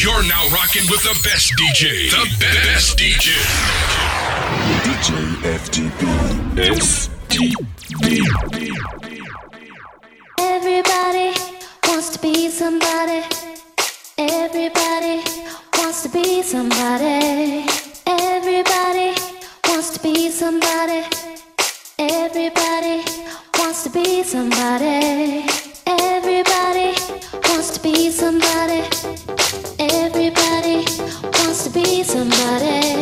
You're now rocking with the best DJ. The best, best DJ. DJ FDB. Everybody wants to be somebody. Everybody wants to be somebody. Everybody wants to be somebody. Everybody wants to be somebody. Everybody wants to be somebody somebody.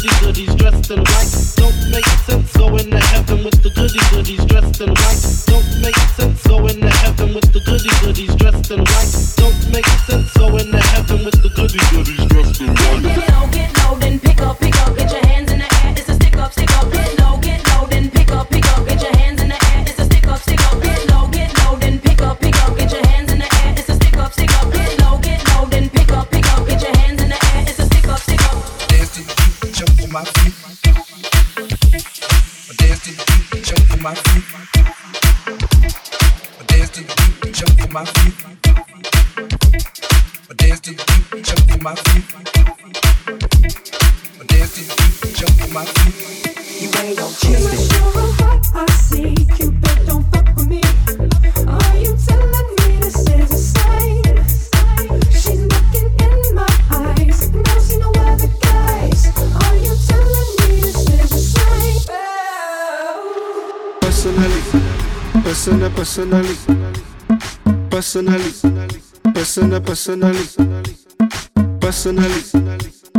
goody goodies dressed in white. Don't make sense going to heaven with the goody goodies dressed in white. Don't make sense going to heaven with the goody goodies dressed in white. personally. Personally. Persona personally. Personally.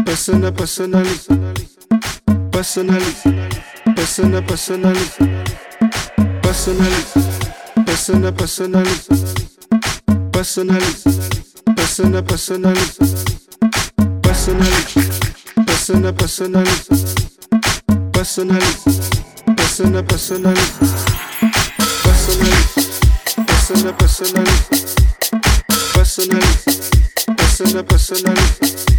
Persona personally. Personally. Persona personally. Personally. Persona personally. Personally. Persona personally. Personally. Persona personally. Personally. Persona personally. personal, personal, personal, personal, personal.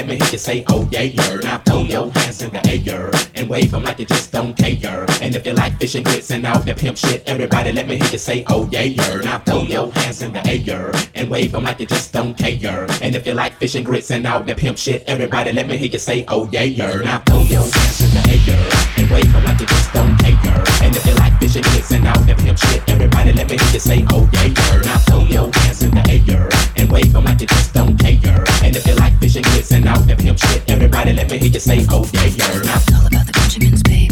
Let me hear you say, oh yeah, yeah. Now throw your hands in the air and wave them like you just don't care. And if you like fishing grits and all that pimp shit, everybody let me hear you say, oh yeah, yeah. Now throw your hands in the air and wave them like you just don't care. And if you like fishing grits and all that pimp shit, everybody let me hear you say, oh yeah, yeah. Now throw your hands in the air and wave them like you just don't care. And if you like fishing grits and all that pimp shit, everybody let me hear you say, oh yeah, yeah. Now throw your hands in the air and wave them like you just don't care. And if you like fishing grits and all that pimp shit, everybody let me hear you say, oh yeah, yeah. Now It's all about the Benjamins, baby.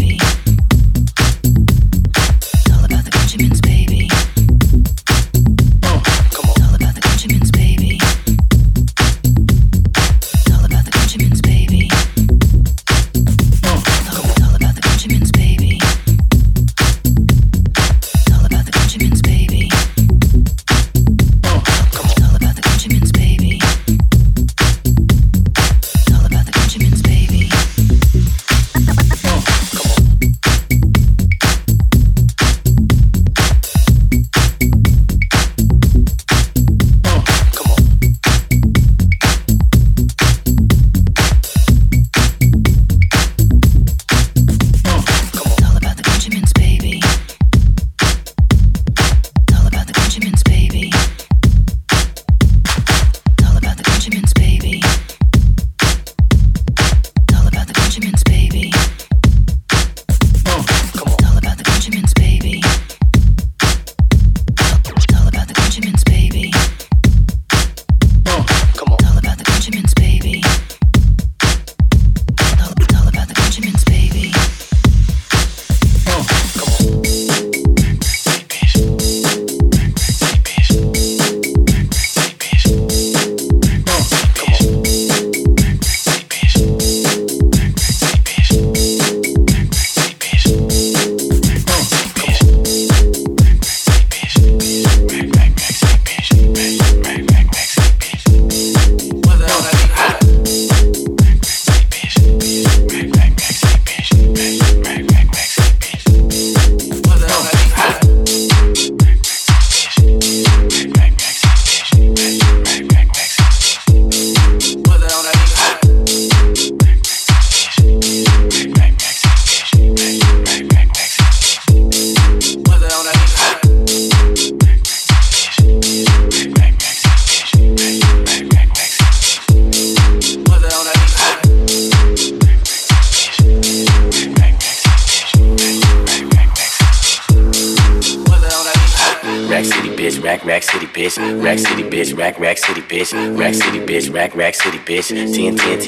like Rack City, bitch. TNT, TNT,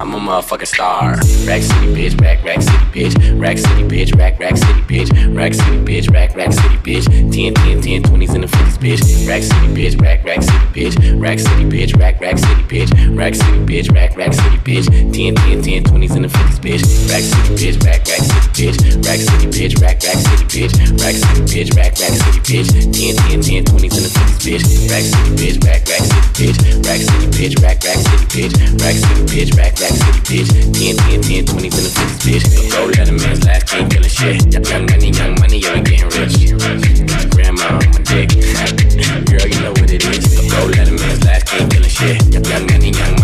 I'm a motherfucking star. Rack city bitch, rack rack city bitch, rack city bitch, rack rack city bitch, rack city bitch, rack rack city bitch, 10 10 10 20s and the 50s bitch, rack city bitch, rack rack city bitch, rack city bitch, rack rack city bitch, rack city bitch, rack rack city bitch, 10 10 10 20s and the 50s bitch, rack city bitch, rack rack city bitch, rack city bitch, rack rack city bitch, rack city bitch, rack rack city bitch, 10 10 10 20s and the 50s bitch, rack city bitch, rack rack city bitch, rack city bitch, rack rack city bitch, rack city bitch, rack rack city bitch, 10 10 10 20s and the 50s bitch, go let a man's last king killing shit, young money, young money, yo, we getting rich, grandma my dick, girl, you know what it is, go let a man's last king killing shit, young money, young money,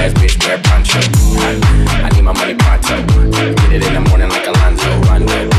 ass bitch, wear poncho, I need my money pronto, get it in the morning like Alonzo, Rondo,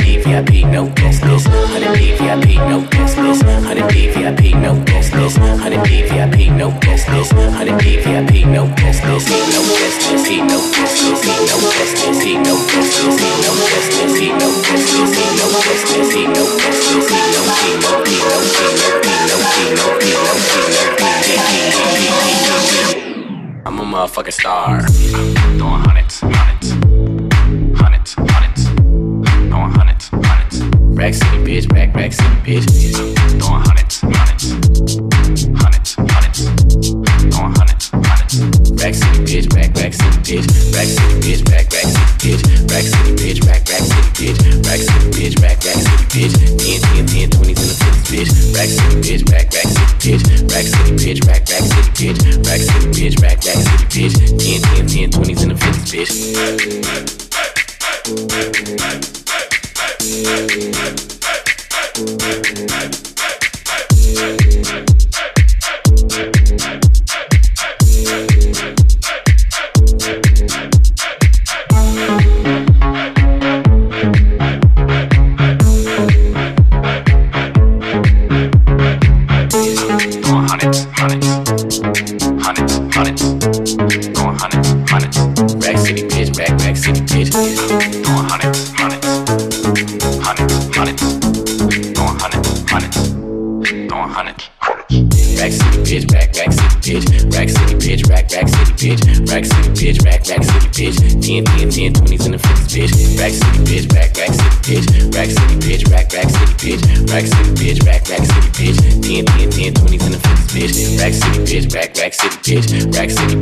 100 VIP, no guest list. 100 VIP, no guest list. 100 VIP, no guest list. 100 VIP, no guest list. 100 VIP, no guest list. He no guest list. He no guest list. He no guest list. He no guest list. He no guest list. He no guest list. He no guest list. He no guest list. He no he no he no he no he no he no he no he no he no he no he no I'm a motherfucking star. I'm doing hundreds. Throwing hundreds, hundreds. Rack city bitch, rack rack city bitch. Throwing hundreds, hundreds, hundreds, hundreds. Throwing hundreds, hundreds. Rack city bitch, rack rack city bitch. Rack city bitch, rack rack city bitch. Rack city bitch, rack rack city bitch. Rack city bitch, rack rack city bitch. 10 10 10 20s and the 50s bitch. Rack city bitch, rack rack city bitch. Rack city bitch, rack rack city bitch. Rack city bitch, rack rack city bitch. 10 10 10 20s and the 50s bitch. Hey, hey, hey,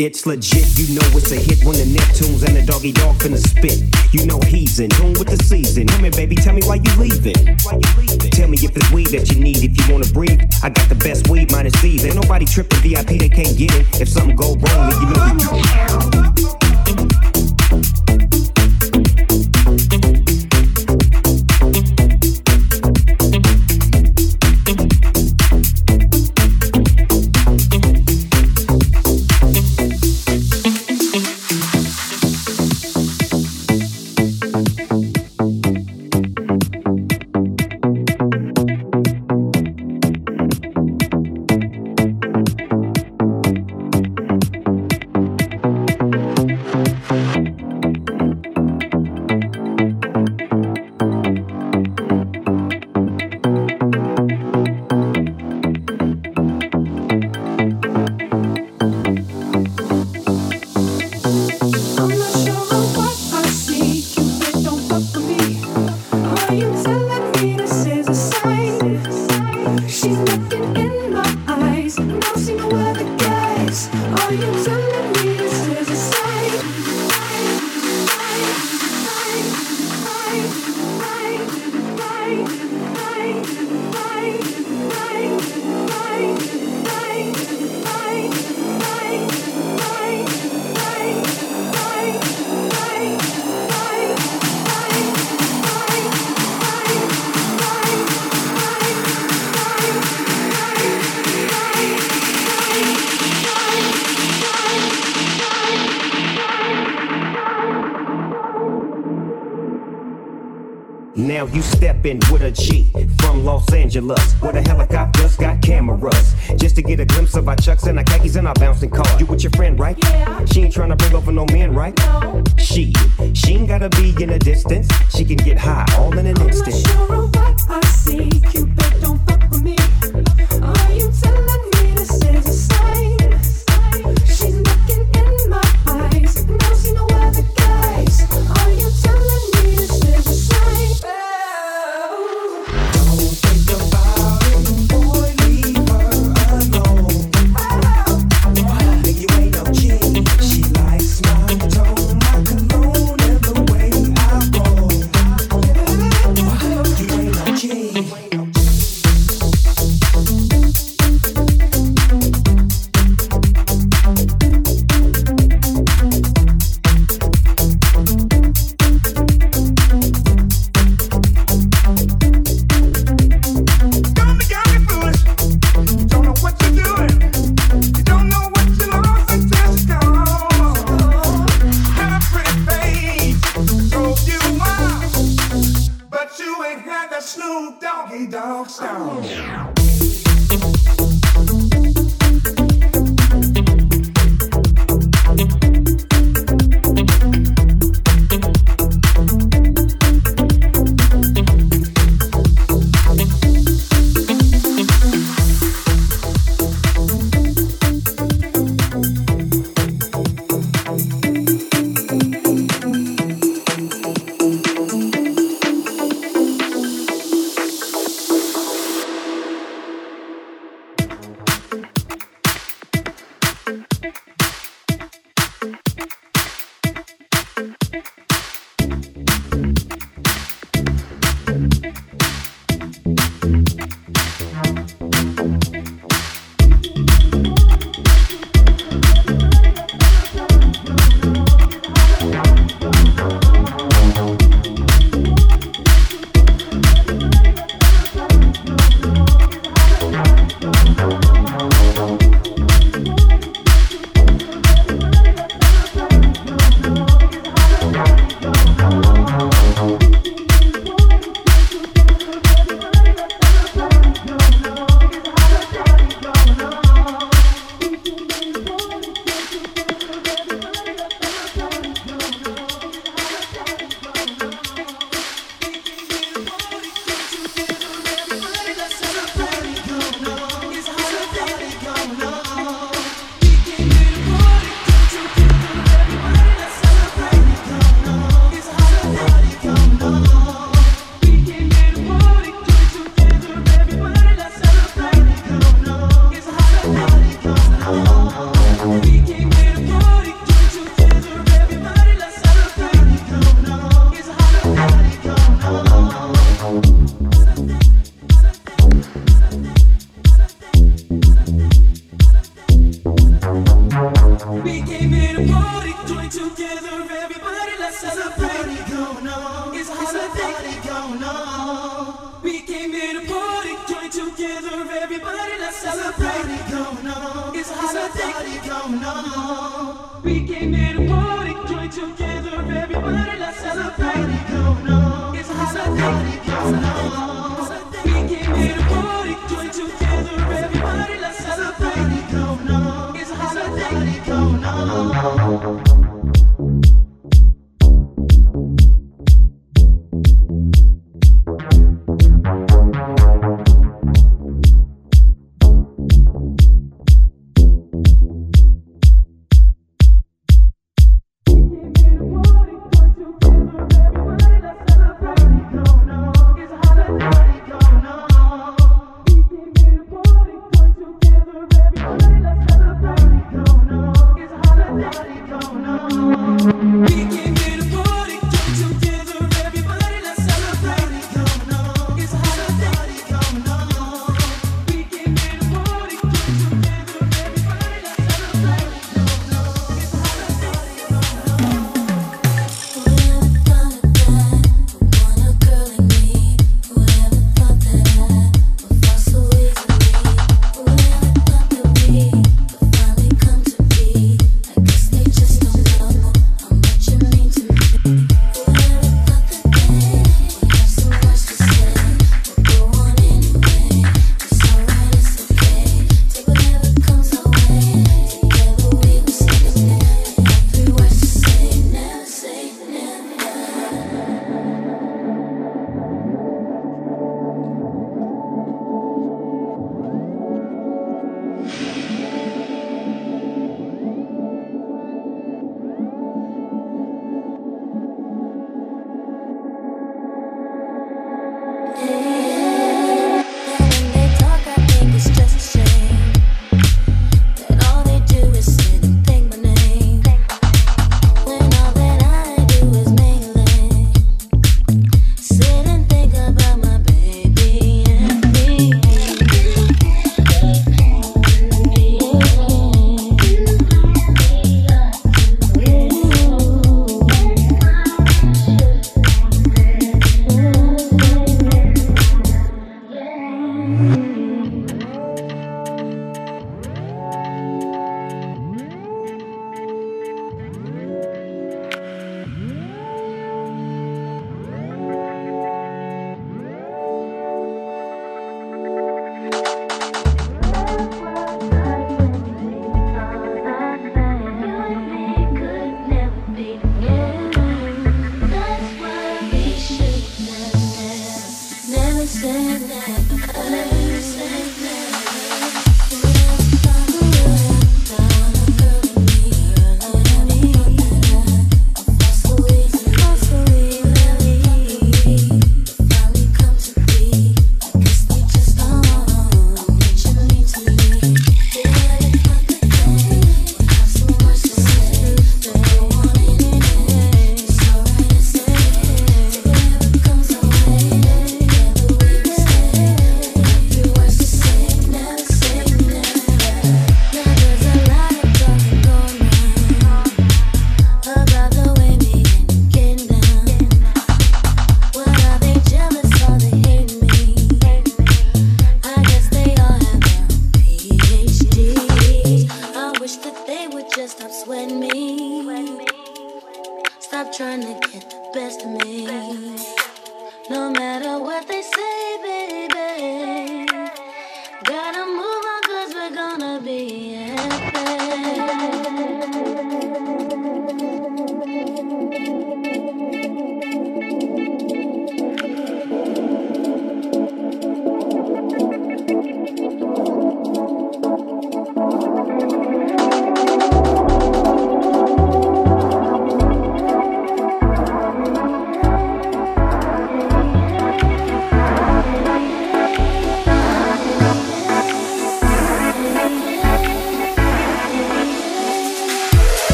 It's legit, you know it's a hit when the Neptunes and the doggy dog finna spit. You know he's in tune with the season. Come here, baby, tell me why you leaving. Why you leaving? Tell me if it's weed that you need if you wanna breathe. I got the best weed minus these. Ain't nobody tripping VIP, they can't get it. If something go wrong, then you know you.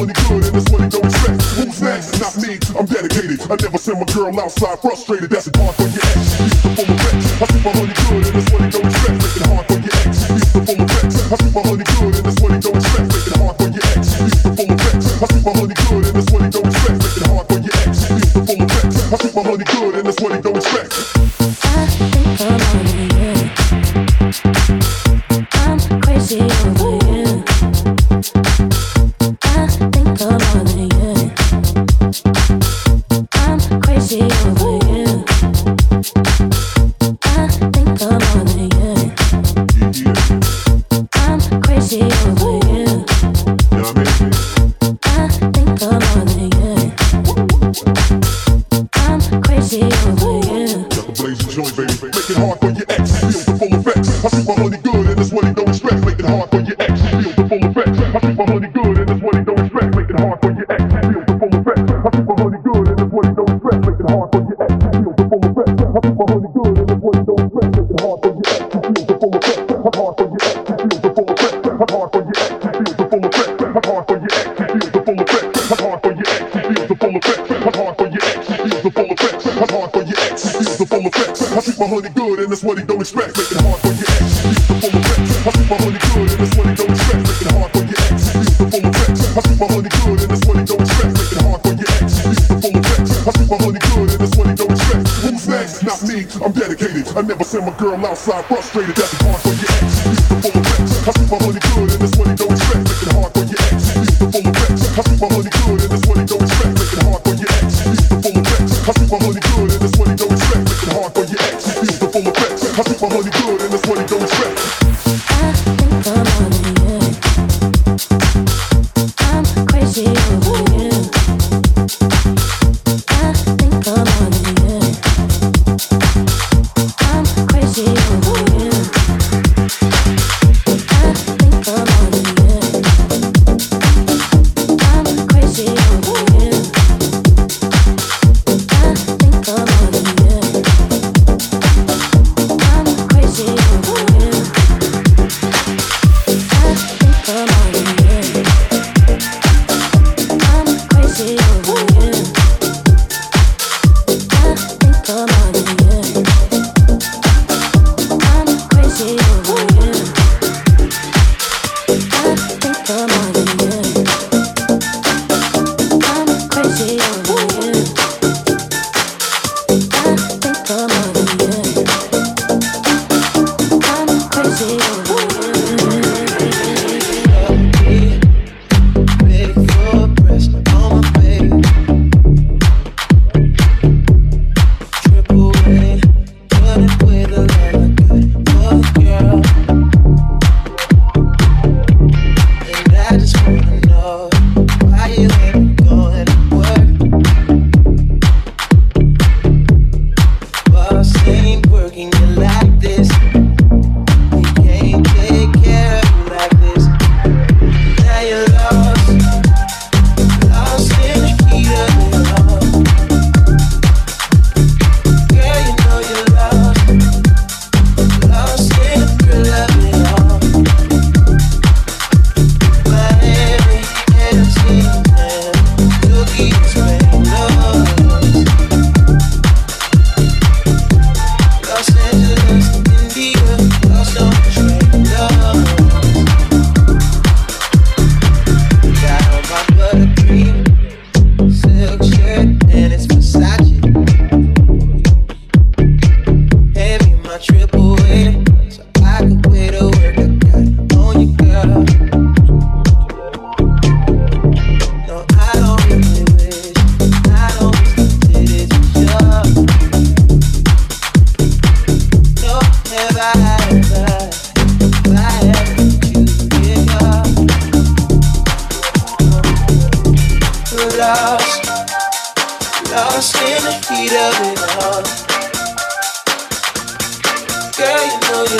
money good and that's what they don't expect. Who's next? Not me, I'm dedicated. I never send my girl outside frustrated. That's hard for your ex. Use the full effect. I see my money good and that's what they don't expect. Making hard for your ex. Use the full effect. I see my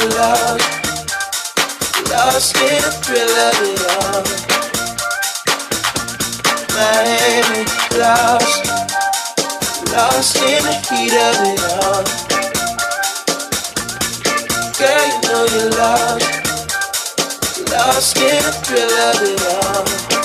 love. Lost in the thrill of it all. Miami, lost. Lost in the heat of it all. Girl, you know you love. Lost in the thrill of it all.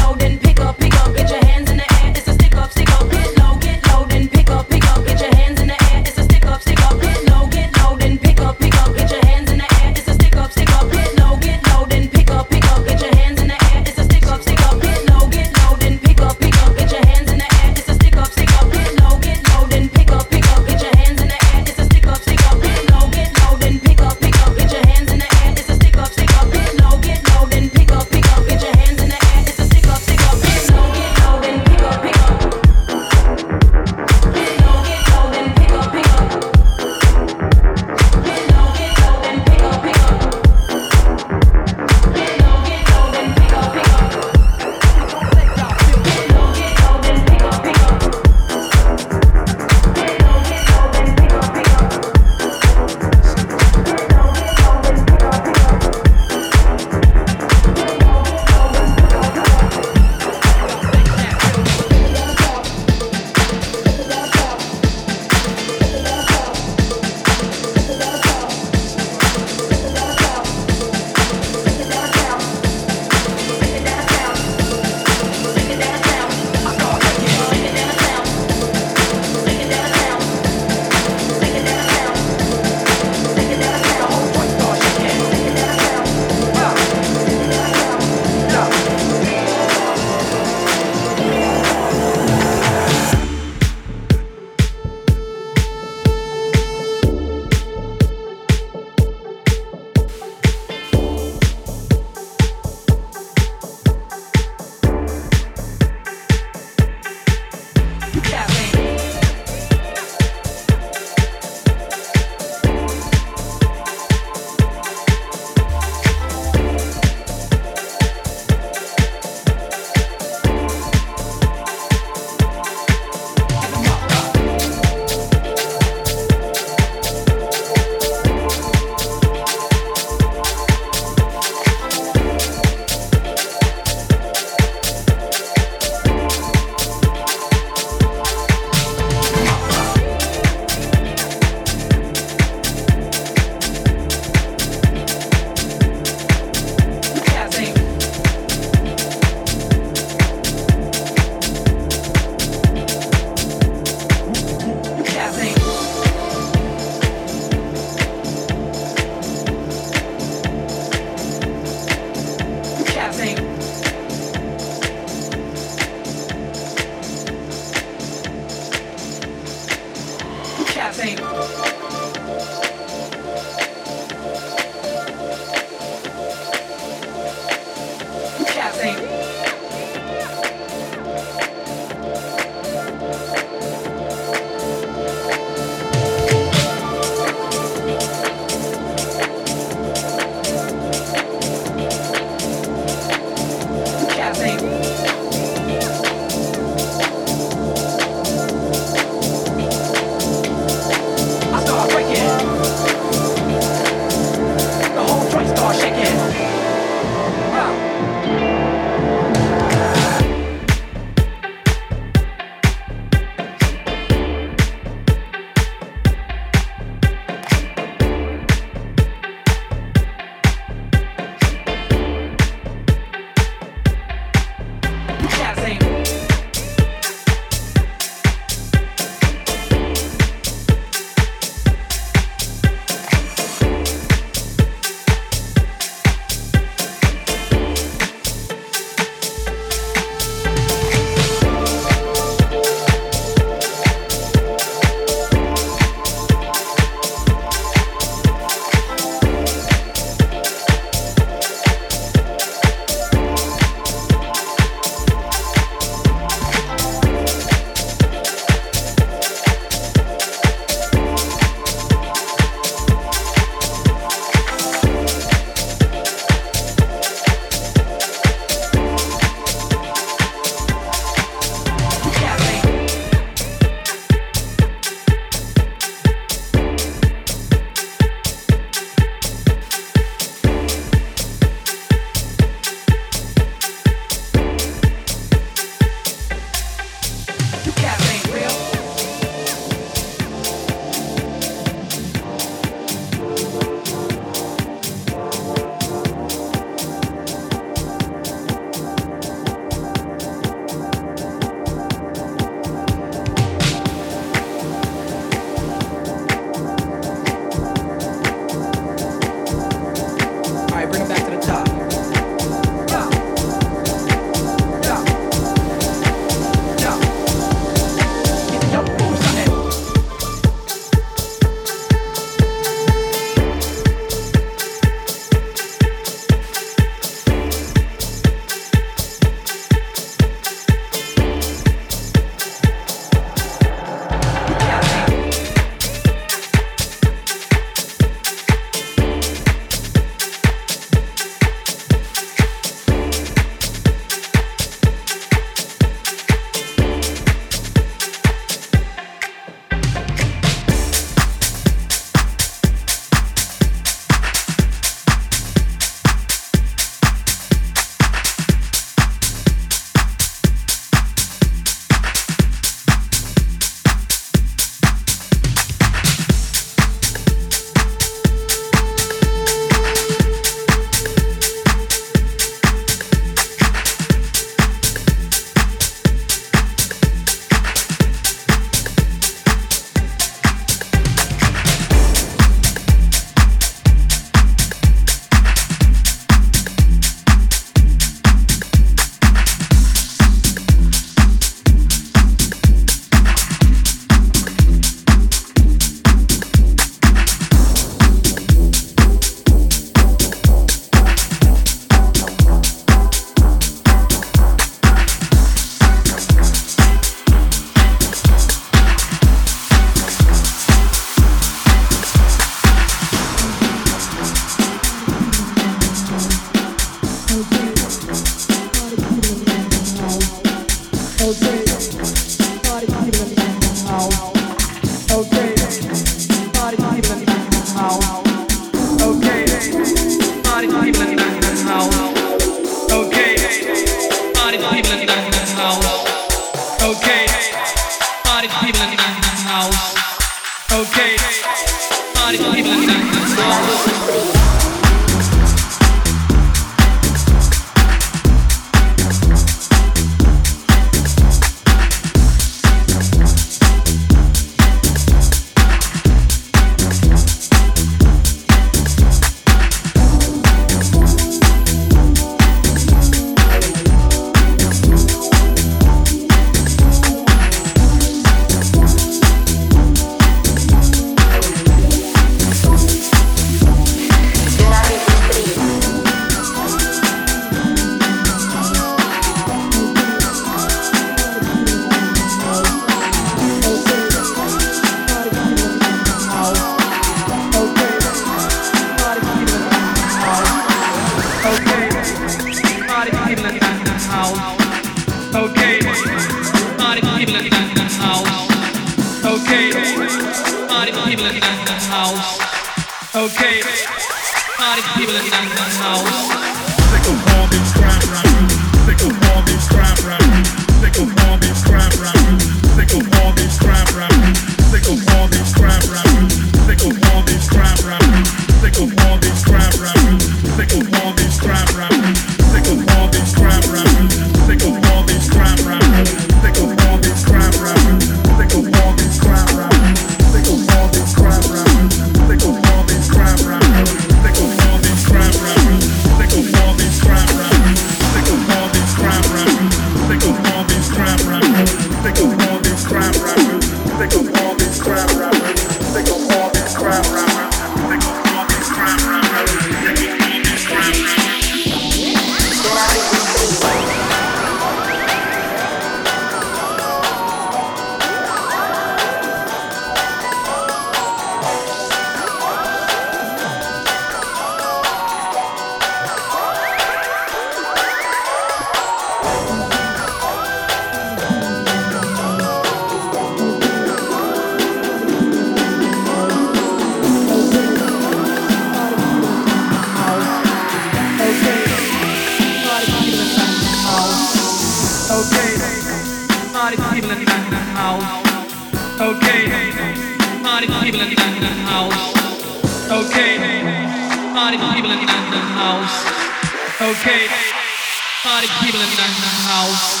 What's Gucci, my nigga? What's Louis,